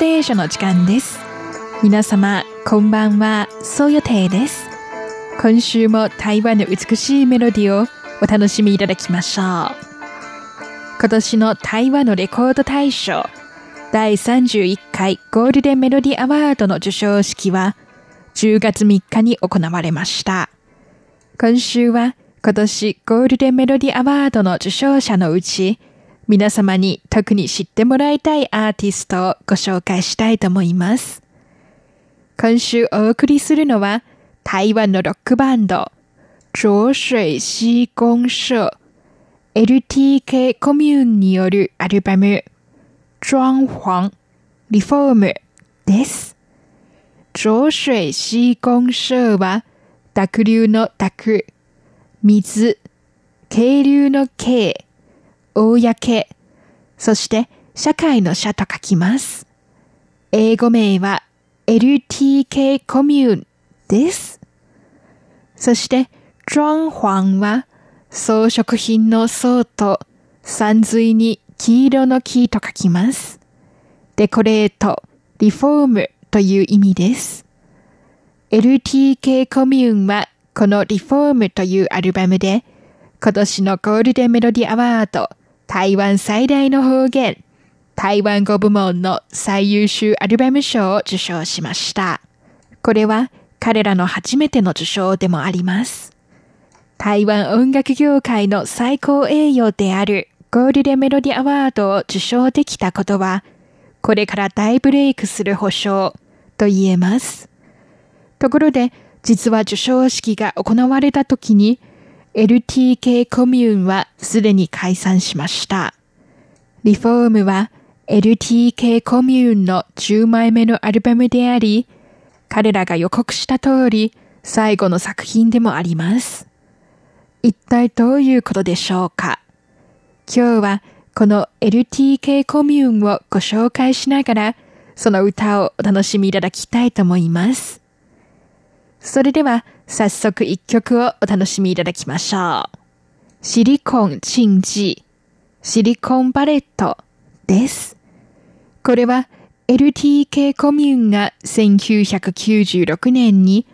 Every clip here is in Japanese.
テーションの時間です。皆様こんばんは。そう予定です。今週も台湾の美しいメロディをお楽しみいただきましょう。今年の台湾のレコード大賞第31回ゴールデンメロディアワードの授賞式は10月3日に行われました。今週は今年ゴールデンメロディアワードの受賞者のうち皆様に特に知ってもらいたいアーティストをご紹介したいと思います。今週お送りするのは台湾のロックバンド、浊水溪公社 LTK コミューンによるアルバム、装潢、リフォームです。浊水溪公社は濁流の濁、水、渓流の渓、公、そして社会の社と書きます。英語名は LTK コミューンです。そして、装潢は装飾品の装と山水に黄色の木と書きます。デコレート、リフォームという意味です。LTK コミューンはこのリフォームというアルバムで今年のゴールデンメロディアワード台湾最大の方言、台湾語部門の最優秀アルバム賞を受賞しました。これは彼らの初めての受賞でもあります。台湾音楽業界の最高栄誉であるゴールデンメロディアワードを受賞できたことは、これから大ブレイクする保証と言えます。ところで、実は受賞式が行われた時に、LTK コミューンはすでに解散しました。リフォームは LTK コミューンの10枚目のアルバムであり、彼らが予告した通り最後の作品でもあります。一体どういうことでしょうか？今日はこの LTK コミューンをご紹介しながら、その歌をお楽しみいただきたいと思います。それでは早速一曲をお楽しみいただきましょう。シリコン鎮ジ、シリコンバレットです。これは LTK コミューンが1996年に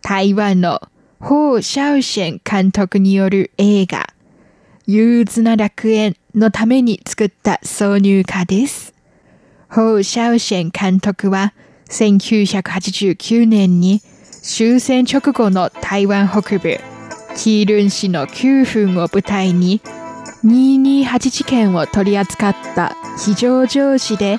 台湾のホウ・シャオシェン監督による映画、憂鬱な楽園のために作った挿入歌です。ホウ・シャオシェン監督は1989年に終戦直後の台湾北部、キールン市の9分を舞台に、228事件を取り扱った非常上司で、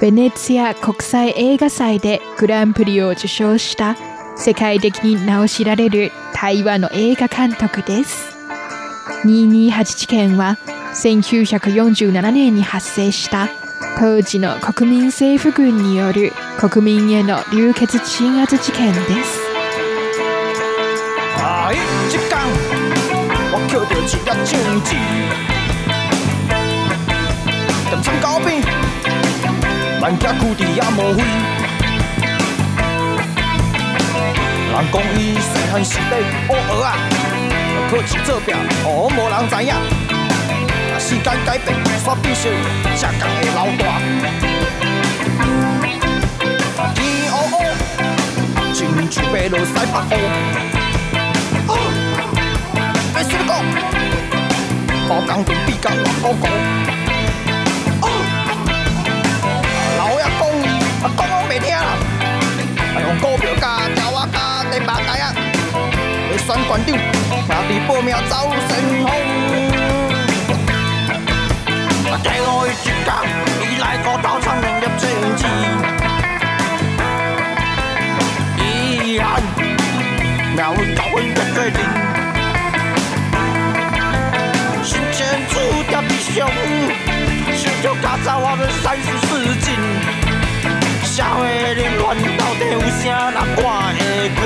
ベネツィア国際映画祭でグランプリを受賞した世界的に名を知られる台湾の映画監督です。228事件は1947年に発生した当時の国民政府軍による国民への流血鎮圧事件です。啊，迄一天我捡到一粒种子，点参高边，万家枯地也无灰。人讲伊细汉时代乌学啊，考试做表，哦，无人知影。时间改变，变煞变成正港的老大。天乌乌，亲像白露西北风。白雪公，包工地比工还高高。老爷公，啊公我袂听啦，用股票加条啊加电马台啊，要选馆长，兄弟报名走先锋。给我一天，你来个刀枪两粒政治，遗憾，苗教阮一决定，心前注掉的凶，手就卡在我的三十四斤，社会的乱到底有啥人。看会开？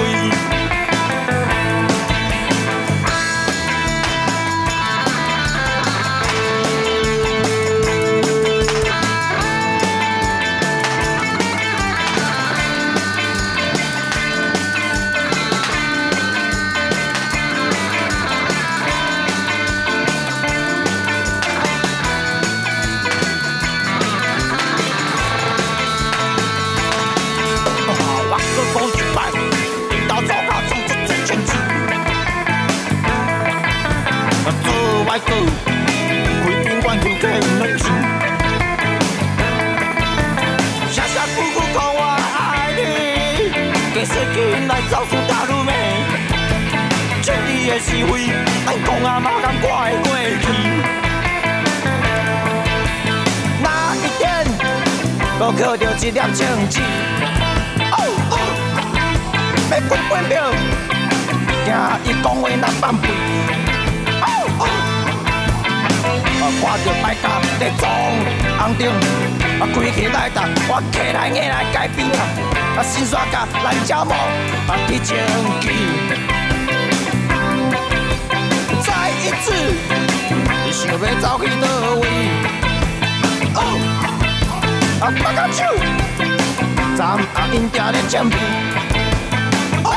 我靠着一粒枪子，哦哦，要滚滚票，惊伊讲话那放屁。哦哦啊，看着摆甲在装红灯，啊，开起来哒，我起来硬来改变啊，啊，新刷甲蓝胶毛，啊，提前记。再一次，你想要走去倒位？哦，啊，拍个手，站啊，因定咧champion。哦，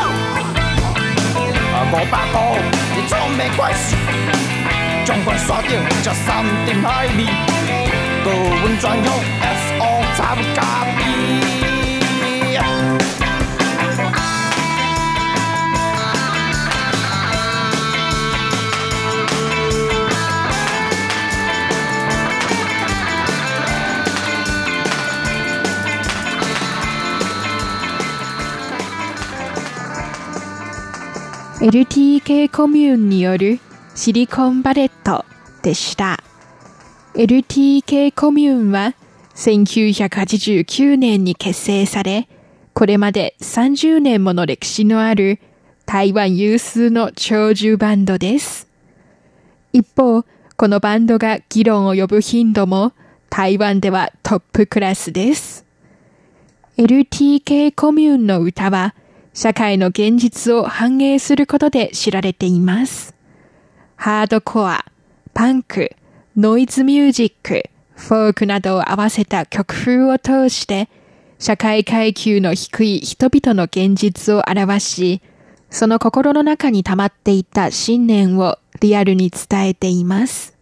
啊，五百块，你总没关系。将关山顶，食三点海味，到温泉乡 F O 参加 LTK コミューンによるシリコンバレットでした。LTK コミューンは1989年に結成され、これまで30年もの歴史のある台湾有数の長寿バンドです。一方、このバンドが議論を呼ぶ頻度も台湾ではトップクラスです。LTK コミューンの歌は社会の現実を反映することで知られています。ハードコア、パンク、ノイズミュージック、フォークなどを合わせた曲風を通して、社会階級の低い人々の現実を表し、その心の中に溜まっていた信念をリアルに伝えています。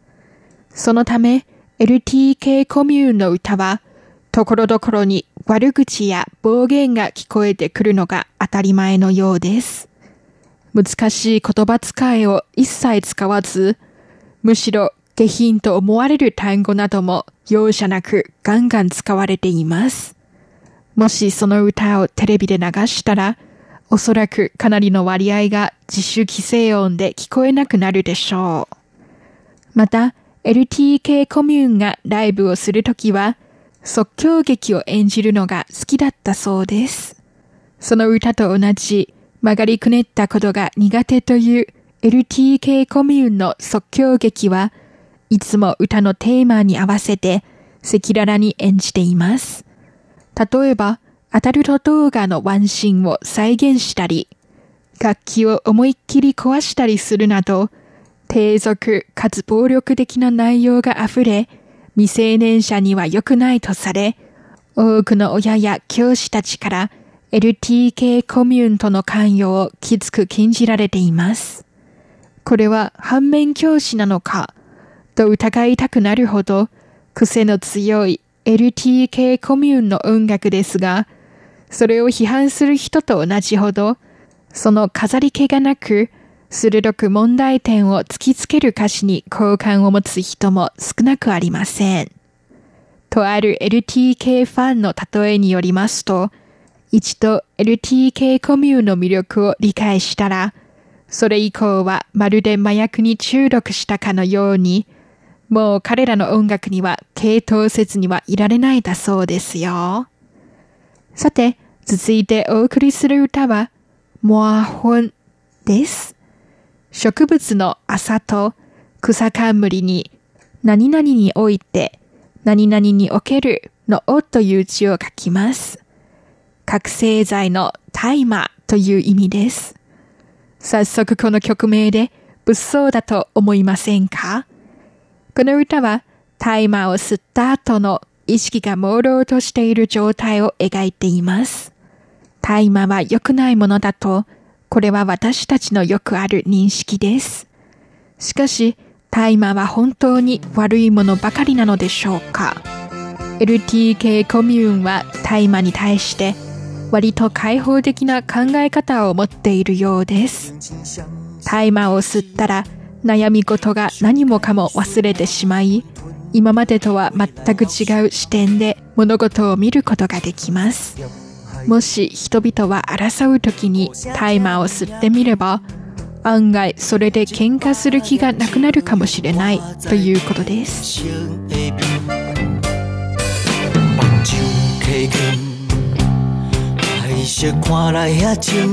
そのため、LTK コミューンの歌は、ところどころに悪口や暴言が聞こえてくるのが当たり前のようです。難しい言葉遣いを一切使わず、むしろ下品と思われる単語なども容赦なくガンガン使われています。もしその歌をテレビで流したら、おそらくかなりの割合が自主規制音で聞こえなくなるでしょう。また、LTK コミューンがライブをするときは、即興劇を演じるのが好きだったそうです。その歌と同じ曲がりくねったことが苦手という LTK コミューンの即興劇はいつも歌のテーマに合わせて赤裸々に演じています。例えば、アダルト動画のワンシーンを再現したり、楽器を思いっきり壊したりするなど、低俗かつ暴力的な内容が溢れ、未成年者には良くないとされ、多くの親や教師たちから LTK コミューンとの関与をきつく禁じられています。これは反面教師なのかと疑いたくなるほど癖の強い LTK コミューンの音楽ですが、それを批判する人と同じほど、その飾り気がなく、鋭く問題点を突きつける歌詞に好感を持つ人も少なくありません。とある LTK ファンの例えによりますと、一度 LTK コミューの魅力を理解したら、それ以降はまるで麻薬に中毒したかのように、もう彼らの音楽には傾倒せずにはいられないだそうですよ。さて、続いてお送りする歌は、モアホンです。植物の朝と草冠に何々において何々におけるのおという字を書きます。覚醒剤の大麻という意味です。早速この曲名で物騒だと思いませんか？この歌は大麻を吸った後の意識が朦朧としている状態を描いています。大麻は良くないものだと、これは私たちのよくある認識です。しかし、大麻は本当に悪いものばかりなのでしょうか ?LTK コミューンは大麻に対して割と開放的な考え方を持っているようです。大麻を吸ったら悩み事が何もかも忘れてしまい今までとは全く違う視点で物事を見ることができますもし人々は争う時にタイマーを吸ってみれば案外それで喧嘩する気がなくなるかもしれないということです。看来遐清，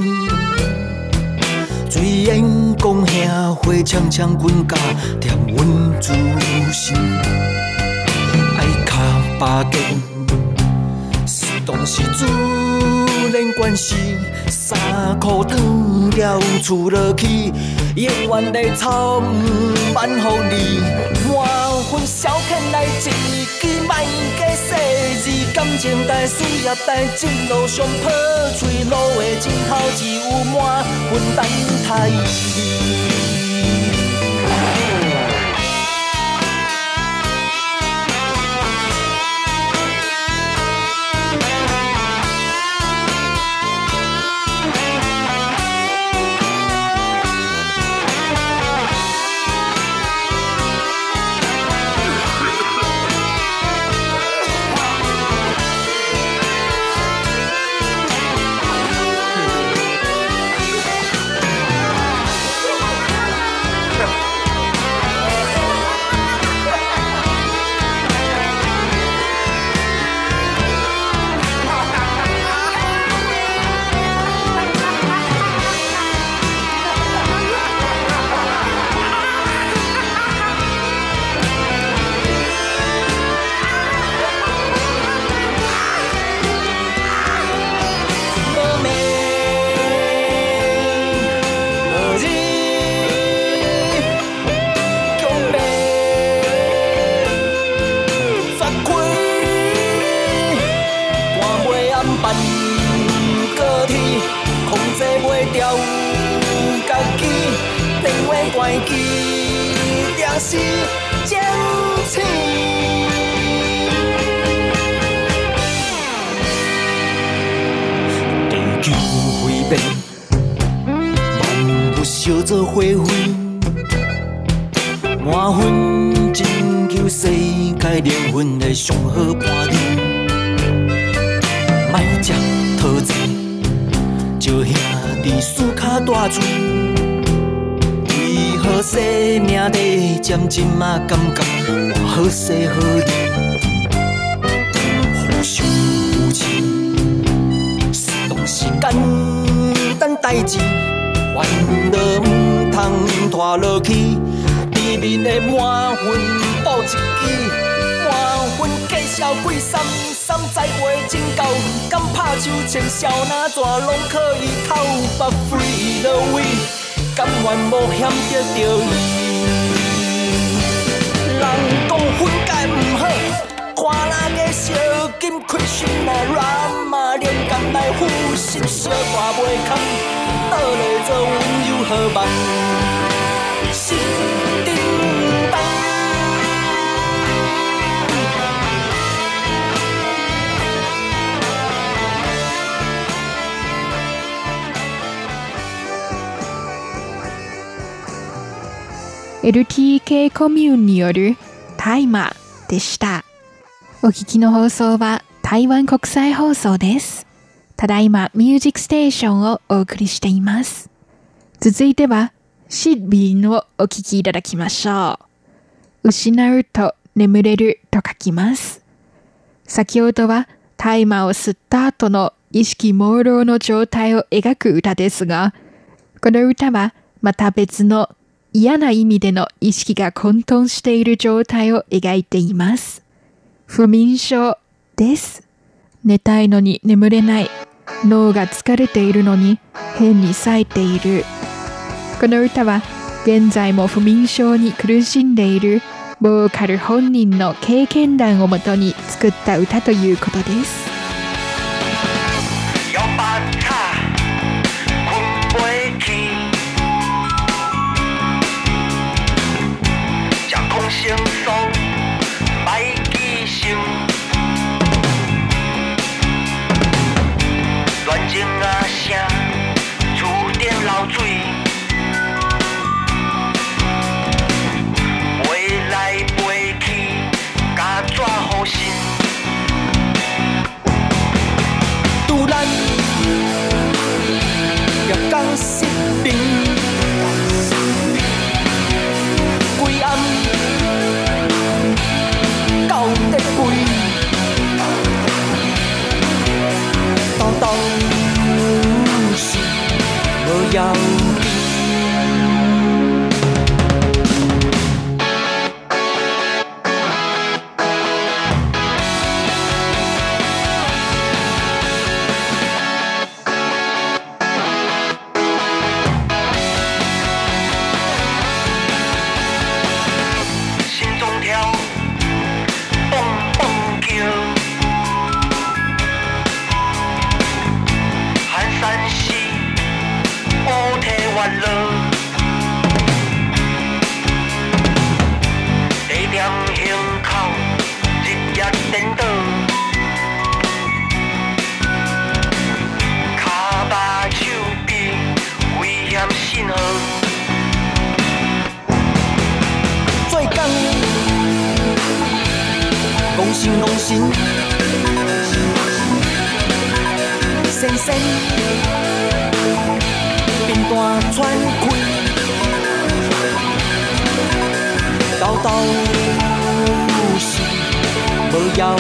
水烟讲遐花枪枪棍架，添阮自信。爱卡巴根，是当是自然关系。衫裤脱了，厝落去，永远的操办乎你。满分消遣来一支，莫加细字。感情代事业代，一路上破嘴路的尽头，只有满分等待。做花灰，满分拯救世界灵魂的上好伴侣。莫食讨债，就兄弟输卡大船。好生命地渐渐嘛感觉我好势好利，互相扶持，是当是简单代志，烦恼唔通拖落去，对面的满分报一支，满分计销几三三再袂真够，敢拍手签小哪纸拢可以偷把 free the way。甘愿冒险得到伊。人讲分界唔，看那个小金开心来乱嘛，连甘来呼吸小大袂空，倒来做温柔好梦，心叮当。LTK コミューンによるタイマーでした。お聞きの放送は台湾国際放送です。ただいまミュージックステーションをお送りしています。続いてはシッビンをお聞きいただきましょう。失うと眠れると書きます。先ほどはタイマーを吸った後の意識朦朧の状態を描く歌ですが、この歌はまた別の嫌な意味での意識が混沌している状態を描いています。不眠症です。寝たいのに眠れない。脳が疲れているのに変に冴えている。この歌は現在も不眠症に苦しんでいるボーカル本人の経験談をもとに作った歌ということです。到到是无要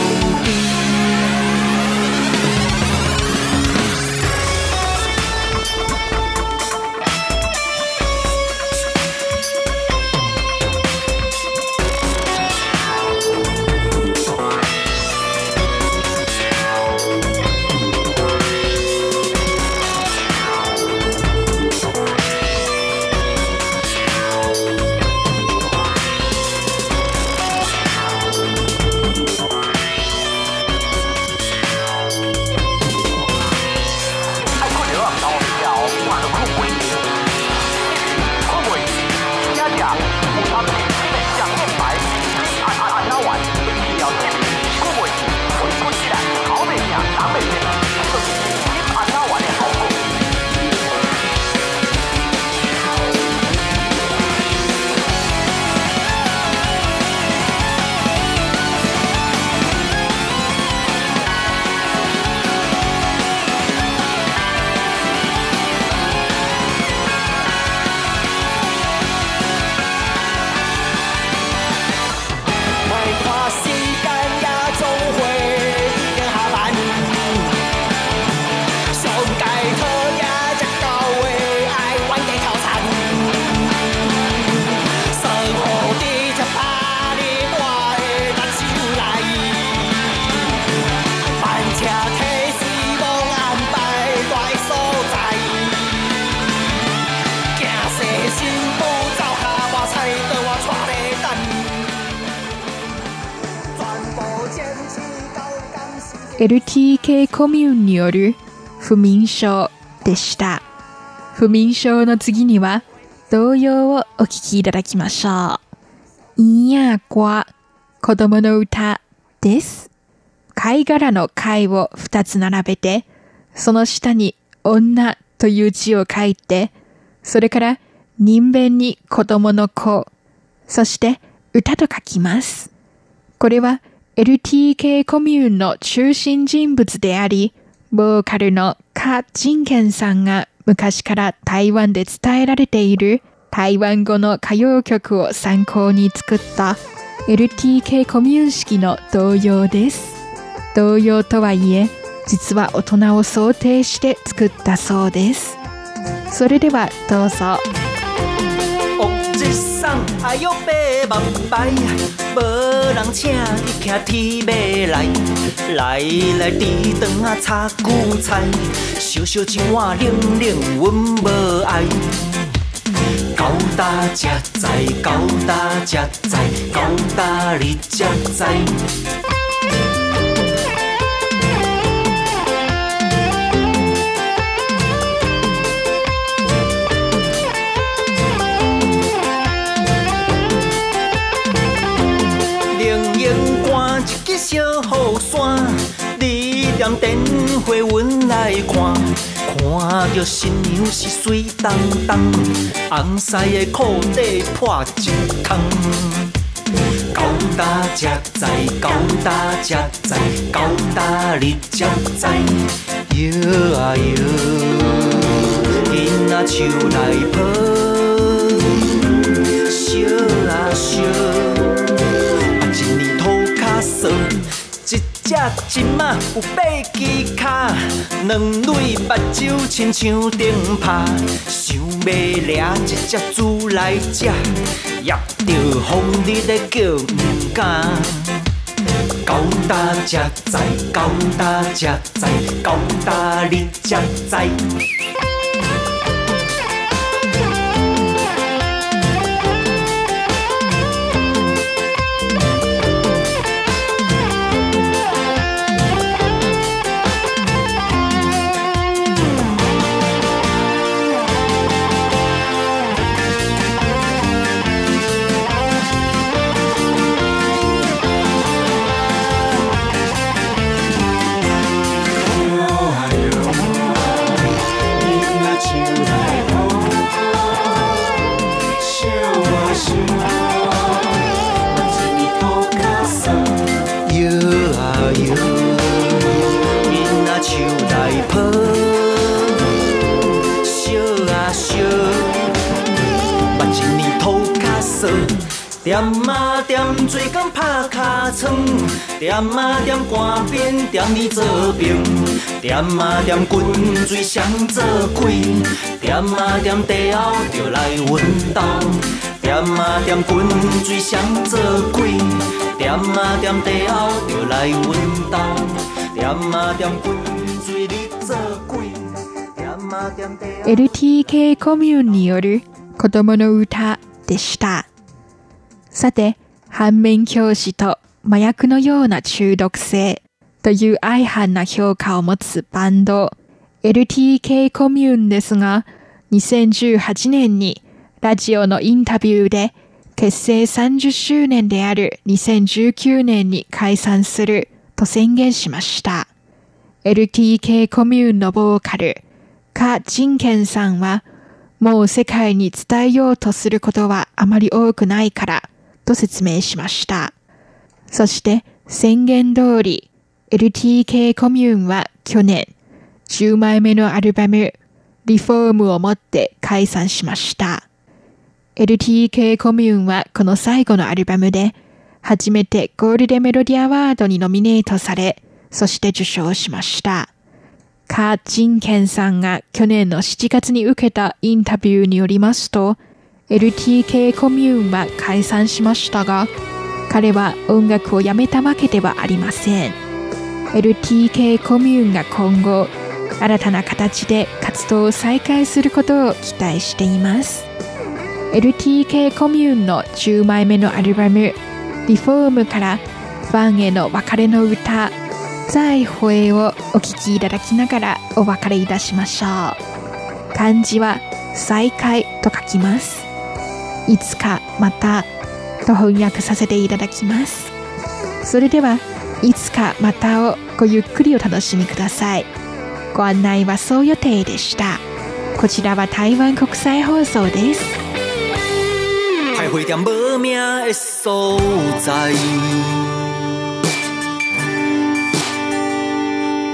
ミュンによる不眠症でした。不眠症の次には童謡をお聴きいただきましょう。いやこわ子供の歌です。貝殻の貝を二つ並べて、その下に女という字を書いて、それから人弁に子供の子、そして歌と書きます。これは LTK コミューンの中心人物であり、ボーカルのカ・ジンケンさんが昔から台湾で伝えられている台湾語の歌謡曲を参考に作った LTK コミューン式の童謡です。童謡とはいえ、実は大人を想定して作ったそうです。それではどうぞ。哦，一送哎呦白目白，无人请伊骑天马来，来来猪肠啊炒韭菜，烧烧一碗冷冷阮无爱。狗打食在，狗打食在，狗打你食在。你踮电话阮来看，看着新娘是水当当，红丝的裤底破一空。狗打食在，狗打食在，狗打你食在，摇啊摇，囡仔手来抱，烧啊烧，只金马有八只脚，两蕊目睭亲像灯泡，想要掠一只猪来食，压着风日的叫唔敢。高大只仔，高大只仔，高大你只仔。点啊点做工拍尻川，点啊点寒边点你做兵，点啊点滚水双做开，点啊点地后就来运动，点啊点滚水双做开。点啊点地后就来运动，点啊点滚水你做鬼，点啊点地后。 LTK コミューンによる子供の歌でした。 さて、反面教師と麻薬のような中毒性という相反な評価を持つバンド LTK コミューンですが、2018年にラジオのインタビューで結成30周年である2019年に解散すると宣言しました。LTK コミューンのボーカル、カ・ジンケンさんは、もう世界に伝えようとすることはあまり多くないから、と説明しました。そして宣言通り、LTK コミューンは去年、10枚目のアルバム、リフォームをもって解散しました。LTK コミューンはこの最後のアルバムで、初めてゴールデンメロディアワードにノミネートされ、そして受賞しました。カー・ジンケンさんが去年の7月に受けたインタビューによりますと、LTK コミューンは解散しましたが、彼は音楽をやめたわけではありません。LTK コミューンが今後、新たな形で活動を再開することを期待しています。LTK コミューンの10枚目のアルバム、リフォームからファンへの別れの歌、再会をお聴きいただきながらお別れいたしましょう。漢字は再会と書きます。いつかまたと翻訳させていただきます。それでは、いつかまたをごゆっくりお楽しみください。ご案内はそう予定でした。こちらは台湾国際放送です。徘徊在无名的所在，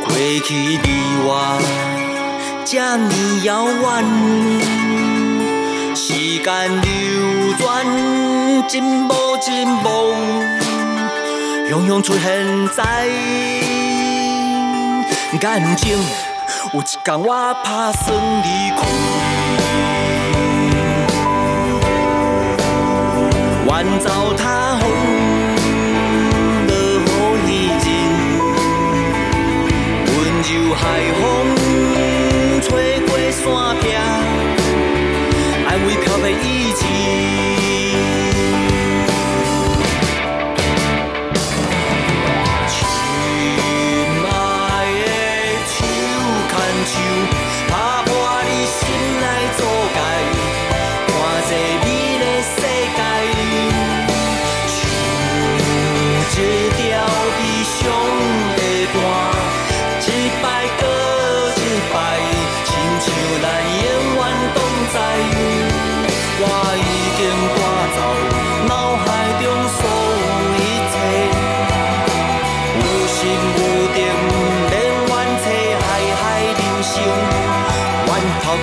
过去离我这呢遥远，时间流转，真无真无，永远出现在眼前。有一天我打算离开。远走他乡，落雨伊人，温柔海风吹过山壁，在一起。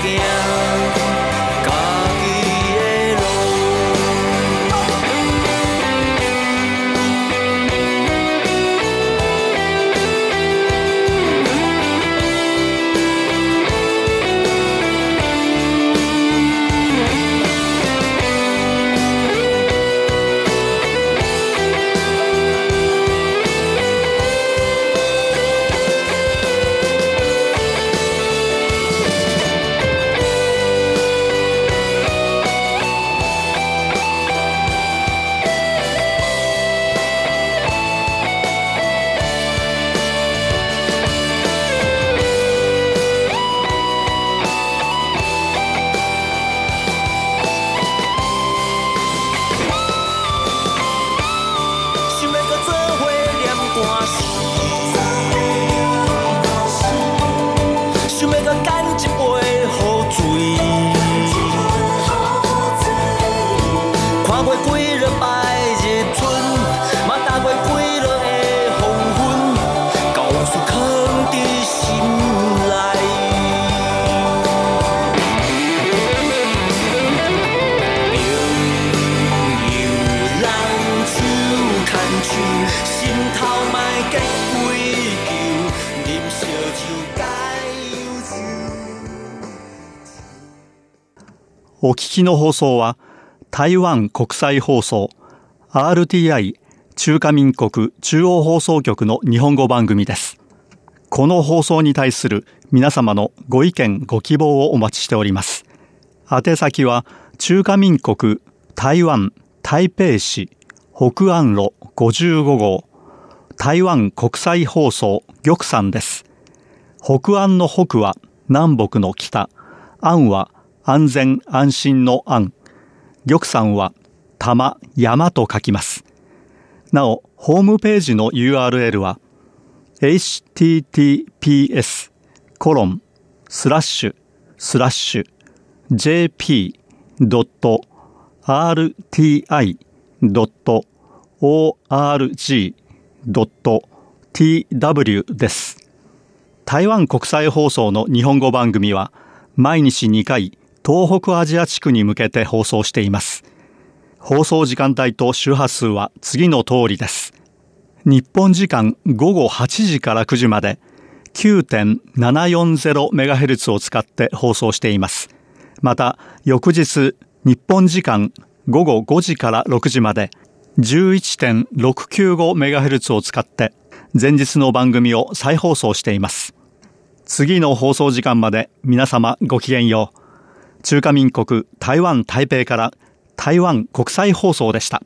again. の放送は台湾国際放送 RTI 中華民国中央放送局の日本語番組です。この放送に対する皆様のご意見ご希望をお待ちしております。宛先は中華民国台湾台北市北安路55号台湾国際放送玉山です。北安の北は南北の北、安は安全安心の安、玉山は玉、山と書きます。なお、ホームページの URL は https コロンスラッシュスラッシュ jp.rti.org.tw です。台湾国際放送の日本語番組は毎日2回東北アジア地区に向けて放送しています。放送時間帯と周波数は次の通りです。日本時間午後8時から9時まで 9.740MHz を使って放送しています。また、翌日日本時間午後5時から6時まで 11.695MHz を使って前日の番組を再放送しています。次の放送時間まで皆様ごきげんよう。中華民国台湾台北から台湾国際放送でした。